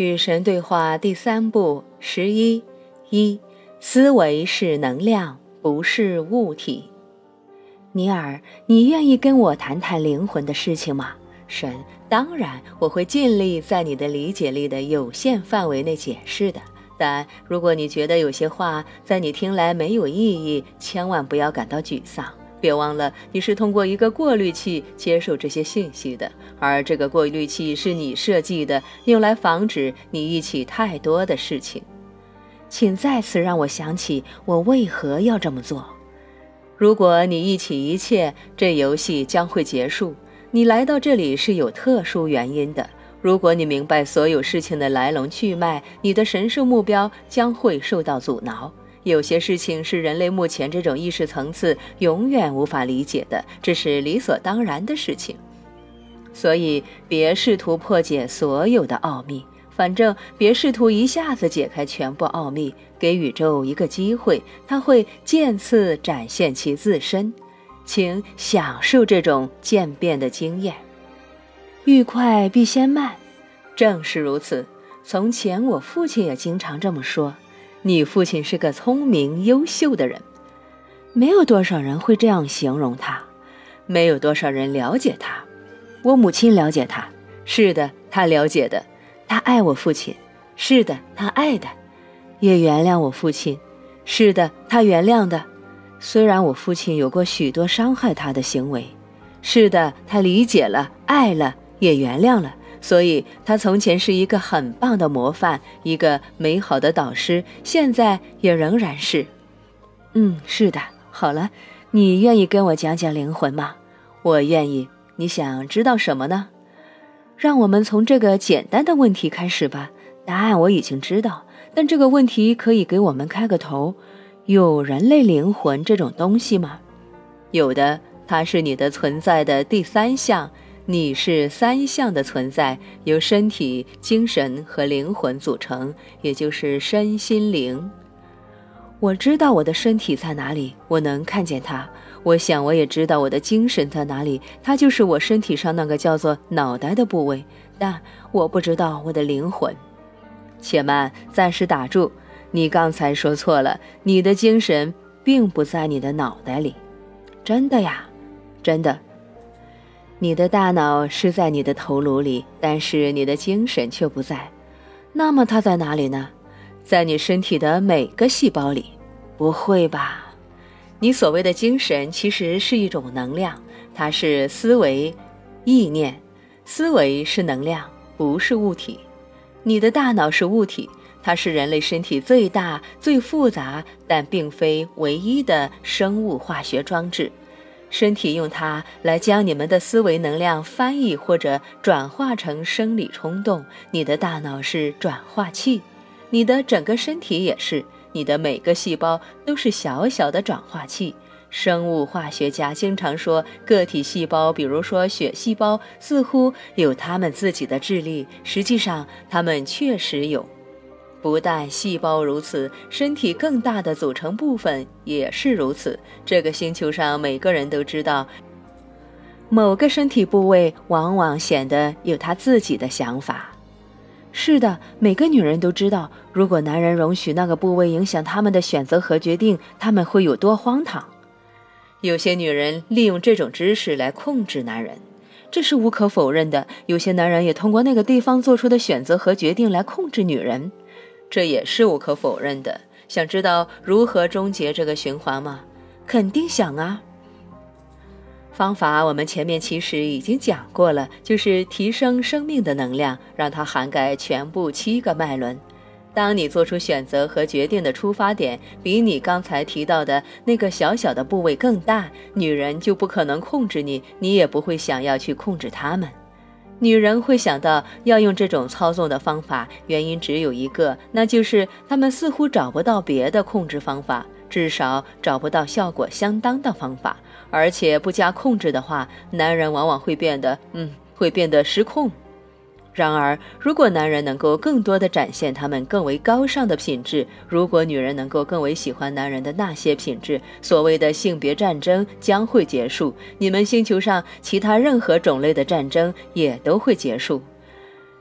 与神对话第三部十一一，思维是能量，不是物体。尼尔，你愿意跟我谈谈灵魂的事情吗？神，当然，我会尽力在你的理解力的有限范围内解释的。但如果你觉得有些话在你听来没有意义，千万不要感到沮丧。别忘了，你是通过一个过滤器接受这些信息的，而这个过滤器是你设计的，用来防止你忆起太多的事情。请再次让我想起我为何要这么做。如果你忆起一切，这游戏将会结束。你来到这里是有特殊原因的。如果你明白所有事情的来龙去脉，你的神圣目标将会受到阻挠。有些事情是人类目前这种意识层次永远无法理解的，这是理所当然的事情。所以，别试图破解所有的奥秘，反正别试图一下子解开全部奥秘。给宇宙一个机会，它会渐次展现其自身。请享受这种渐变的经验。欲快必先慢，正是如此。从前，我父亲也经常这么说。你父亲是个聪明优秀的人，没有多少人会这样形容他，没有多少人了解他。我母亲了解他，是的，她了解的。她爱我父亲，是的，她爱的，也原谅我父亲，是的，她原谅的。虽然我父亲有过许多伤害他的行为，是的，他理解了，爱了，也原谅了。所以，他从前是一个很棒的模范，一个美好的导师，现在也仍然是。嗯，是的。好了，你愿意跟我讲讲灵魂吗？我愿意。你想知道什么呢？让我们从这个简单的问题开始吧。答案我已经知道，但这个问题可以给我们开个头：有人类灵魂这种东西吗？有的，它是你的存在的第三项。你是三项的存在，由身体、精神和灵魂组成，也就是身心灵。我知道我的身体在哪里，我能看见它。我想我也知道我的精神在哪里，它就是我身体上那个叫做脑袋的部位。但我不知道我的灵魂。且慢，暂时打住。你刚才说错了，你的精神并不在你的脑袋里。真的呀，真的。你的大脑是在你的头颅里，但是你的精神却不在。那么它在哪里呢？在你身体的每个细胞里？不会吧？你所谓的精神其实是一种能量，它是思维、意念。思维是能量，不是物体。你的大脑是物体，它是人类身体最大、最复杂，但并非唯一的生物化学装置。身体用它来将你们的思维能量翻译或者转化成生理冲动。你的大脑是转化器，你的整个身体也是，你的每个细胞都是小小的转化器。生物化学家经常说，个体细胞，比如说血细胞，似乎有他们自己的智力。实际上，它们确实有。不但细胞如此，身体更大的组成部分也是如此。这个星球上每个人都知道，某个身体部位往往显得有他自己的想法。是的，每个女人都知道，如果男人容许那个部位影响他们的选择和决定，他们会有多荒唐。有些女人利用这种知识来控制男人，这是无可否认的。有些男人也通过那个地方做出的选择和决定来控制女人。这也是无可否认的。想知道如何终结这个循环吗？肯定想啊。方法我们前面其实已经讲过了，就是提升生命的能量，让它涵盖全部七个脉轮。当你做出选择和决定的出发点比你刚才提到的那个小小的部位更大，女人就不可能控制你，你也不会想要去控制她们。女人会想到要用这种操纵的方法，原因只有一个，那就是她们似乎找不到别的控制方法，至少找不到效果相当的方法。而且不加控制的话，男人往往会变得，嗯，会变得失控。然而，如果男人能够更多的展现他们更为高尚的品质，如果女人能够更为喜欢男人的那些品质，所谓的性别战争将会结束，你们星球上其他任何种类的战争也都会结束。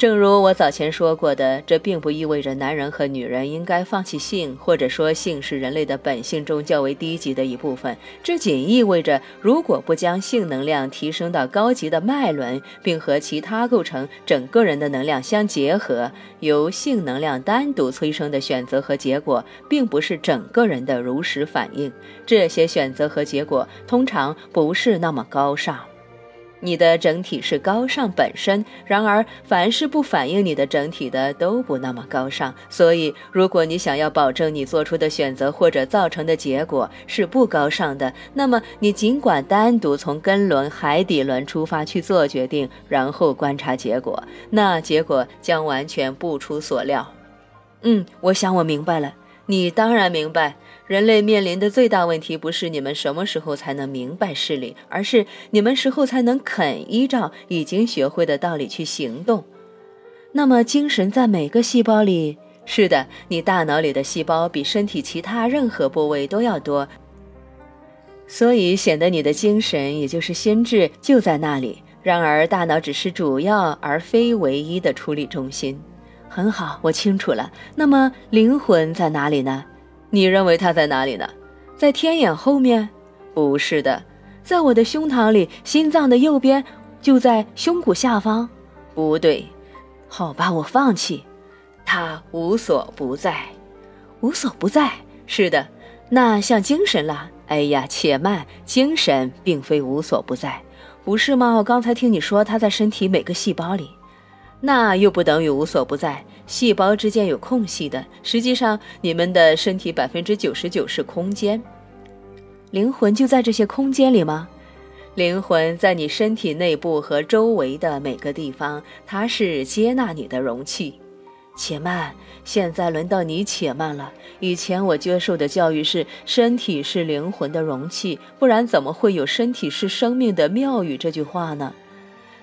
正如我早前说过的，这并不意味着男人和女人应该放弃性，或者说性是人类的本性中较为低级的一部分。这仅意味着，如果不将性能量提升到高级的脉轮，并和其他构成整个人的能量相结合，由性能量单独催生的选择和结果，并不是整个人的如实反应。这些选择和结果通常不是那么高尚。你的整体是高尚本身，然而凡是不反映你的整体的都不那么高尚。所以，如果你想要保证你做出的选择或者造成的结果是不高尚的，那么你尽管单独从根轮、海底轮出发去做决定，然后观察结果，那结果将完全不出所料。嗯，我想我明白了。你当然明白，人类面临的最大问题不是你们什么时候才能明白事理，而是你们时候才能肯依照已经学会的道理去行动。那么，精神在每个细胞里？是的，你大脑里的细胞比身体其他任何部位都要多，所以显得你的精神，也就是心智，就在那里。然而，大脑只是主要而非唯一的处理中心。很好，我清楚了。那么灵魂在哪里呢？你认为它在哪里呢？在天眼后面？不是的，在我的胸膛里，心脏的右边，就在胸骨下方。不对，好吧，我放弃。它无所不在，无所不在。是的，那像精神了。哎呀，且慢，精神并非无所不在，不是吗？我刚才听你说它在身体每个细胞里。那又不等于无所不在，细胞之间有空隙的。实际上，你们的身体百分之九十九是空间，灵魂就在这些空间里吗？灵魂在你身体内部和周围的每个地方，它是接纳你的容器。且慢，现在轮到你且慢了。以前我接受的教育是身体是灵魂的容器，不然怎么会有“身体是生命的庙宇”这句话呢？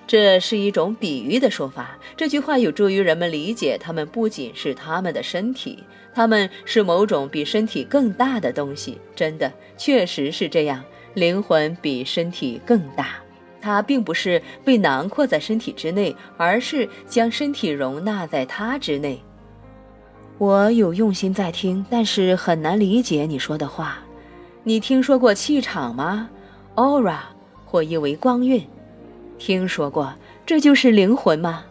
这是一种比喻的说法。这句话有助于人们理解，他们不仅是他们的身体，他们是某种比身体更大的东西。真的，确实是这样。灵魂比身体更大，它并不是被囊括在身体之内，而是将身体容纳在它之内。我有用心在听，但是很难理解你说的话。你听说过气场吗？Aura，或译为光晕。听说过，这就是灵魂吗？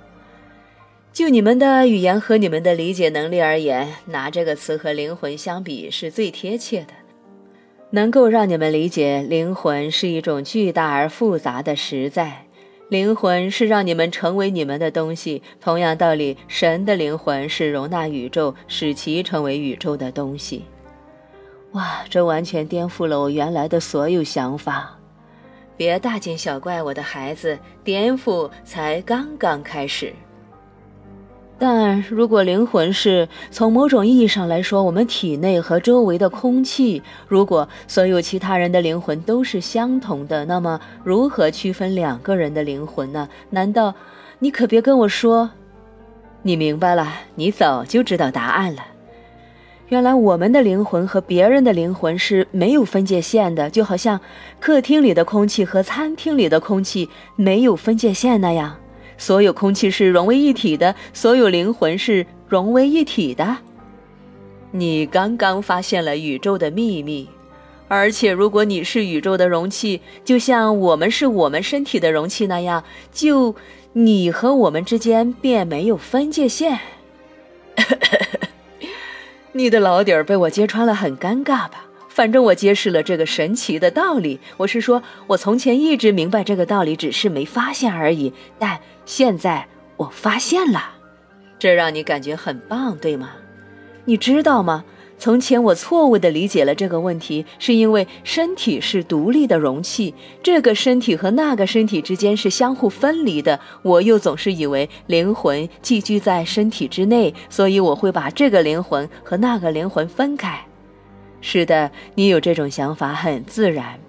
就你们的语言和你们的理解能力而言，拿这个词和灵魂相比是最贴切的，能够让你们理解灵魂是一种巨大而复杂的实在。灵魂是让你们成为你们的东西。同样道理，神的灵魂是容纳宇宙，使其成为宇宙的东西。哇，这完全颠覆了我原来的所有想法。别大惊小怪，我的孩子，颠覆才刚刚开始。但如果灵魂是从某种意义上来说，我们体内和周围的空气，如果所有其他人的灵魂都是相同的，那么如何区分两个人的灵魂呢？难道你可别跟我说，你明白了？你早就知道答案了。原来我们的灵魂和别人的灵魂是没有分界线的，就好像客厅里的空气和餐厅里的空气没有分界线那样。所有空气是融为一体的，所有灵魂是融为一体的。你刚刚发现了宇宙的秘密，而且如果你是宇宙的容器，就像我们是我们身体的容器那样，就你和我们之间便没有分界线。你的老底儿被我揭穿了，很尴尬吧？反正我揭示了这个神奇的道理。我是说，我从前一直明白这个道理，只是没发现而已。但现在我发现了，这让你感觉很棒，对吗？你知道吗？从前我错误地理解了这个问题，是因为身体是独立的容器，这个身体和那个身体之间是相互分离的。我又总是以为灵魂寄居在身体之内，所以我会把这个灵魂和那个灵魂分开。是的，你有这种想法很自然。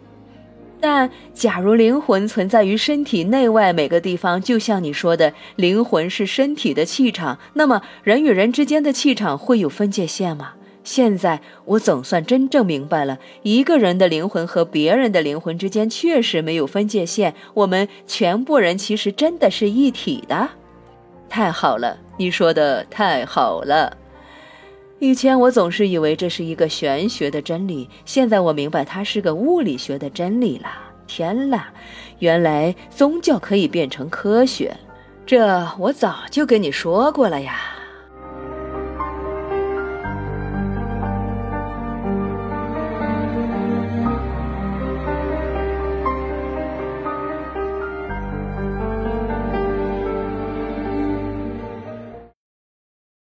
但假如灵魂存在于身体内外每个地方，就像你说的，灵魂是身体的气场，那么人与人之间的气场会有分界线吗？现在我总算真正明白了，一个人的灵魂和别人的灵魂之间确实没有分界线。我们全部人其实真的是一体的。太好了，你说的太好了。以前我总是以为这是一个玄学的真理，现在我明白它是个物理学的真理了。天啦，原来宗教可以变成科学，这我早就跟你说过了呀。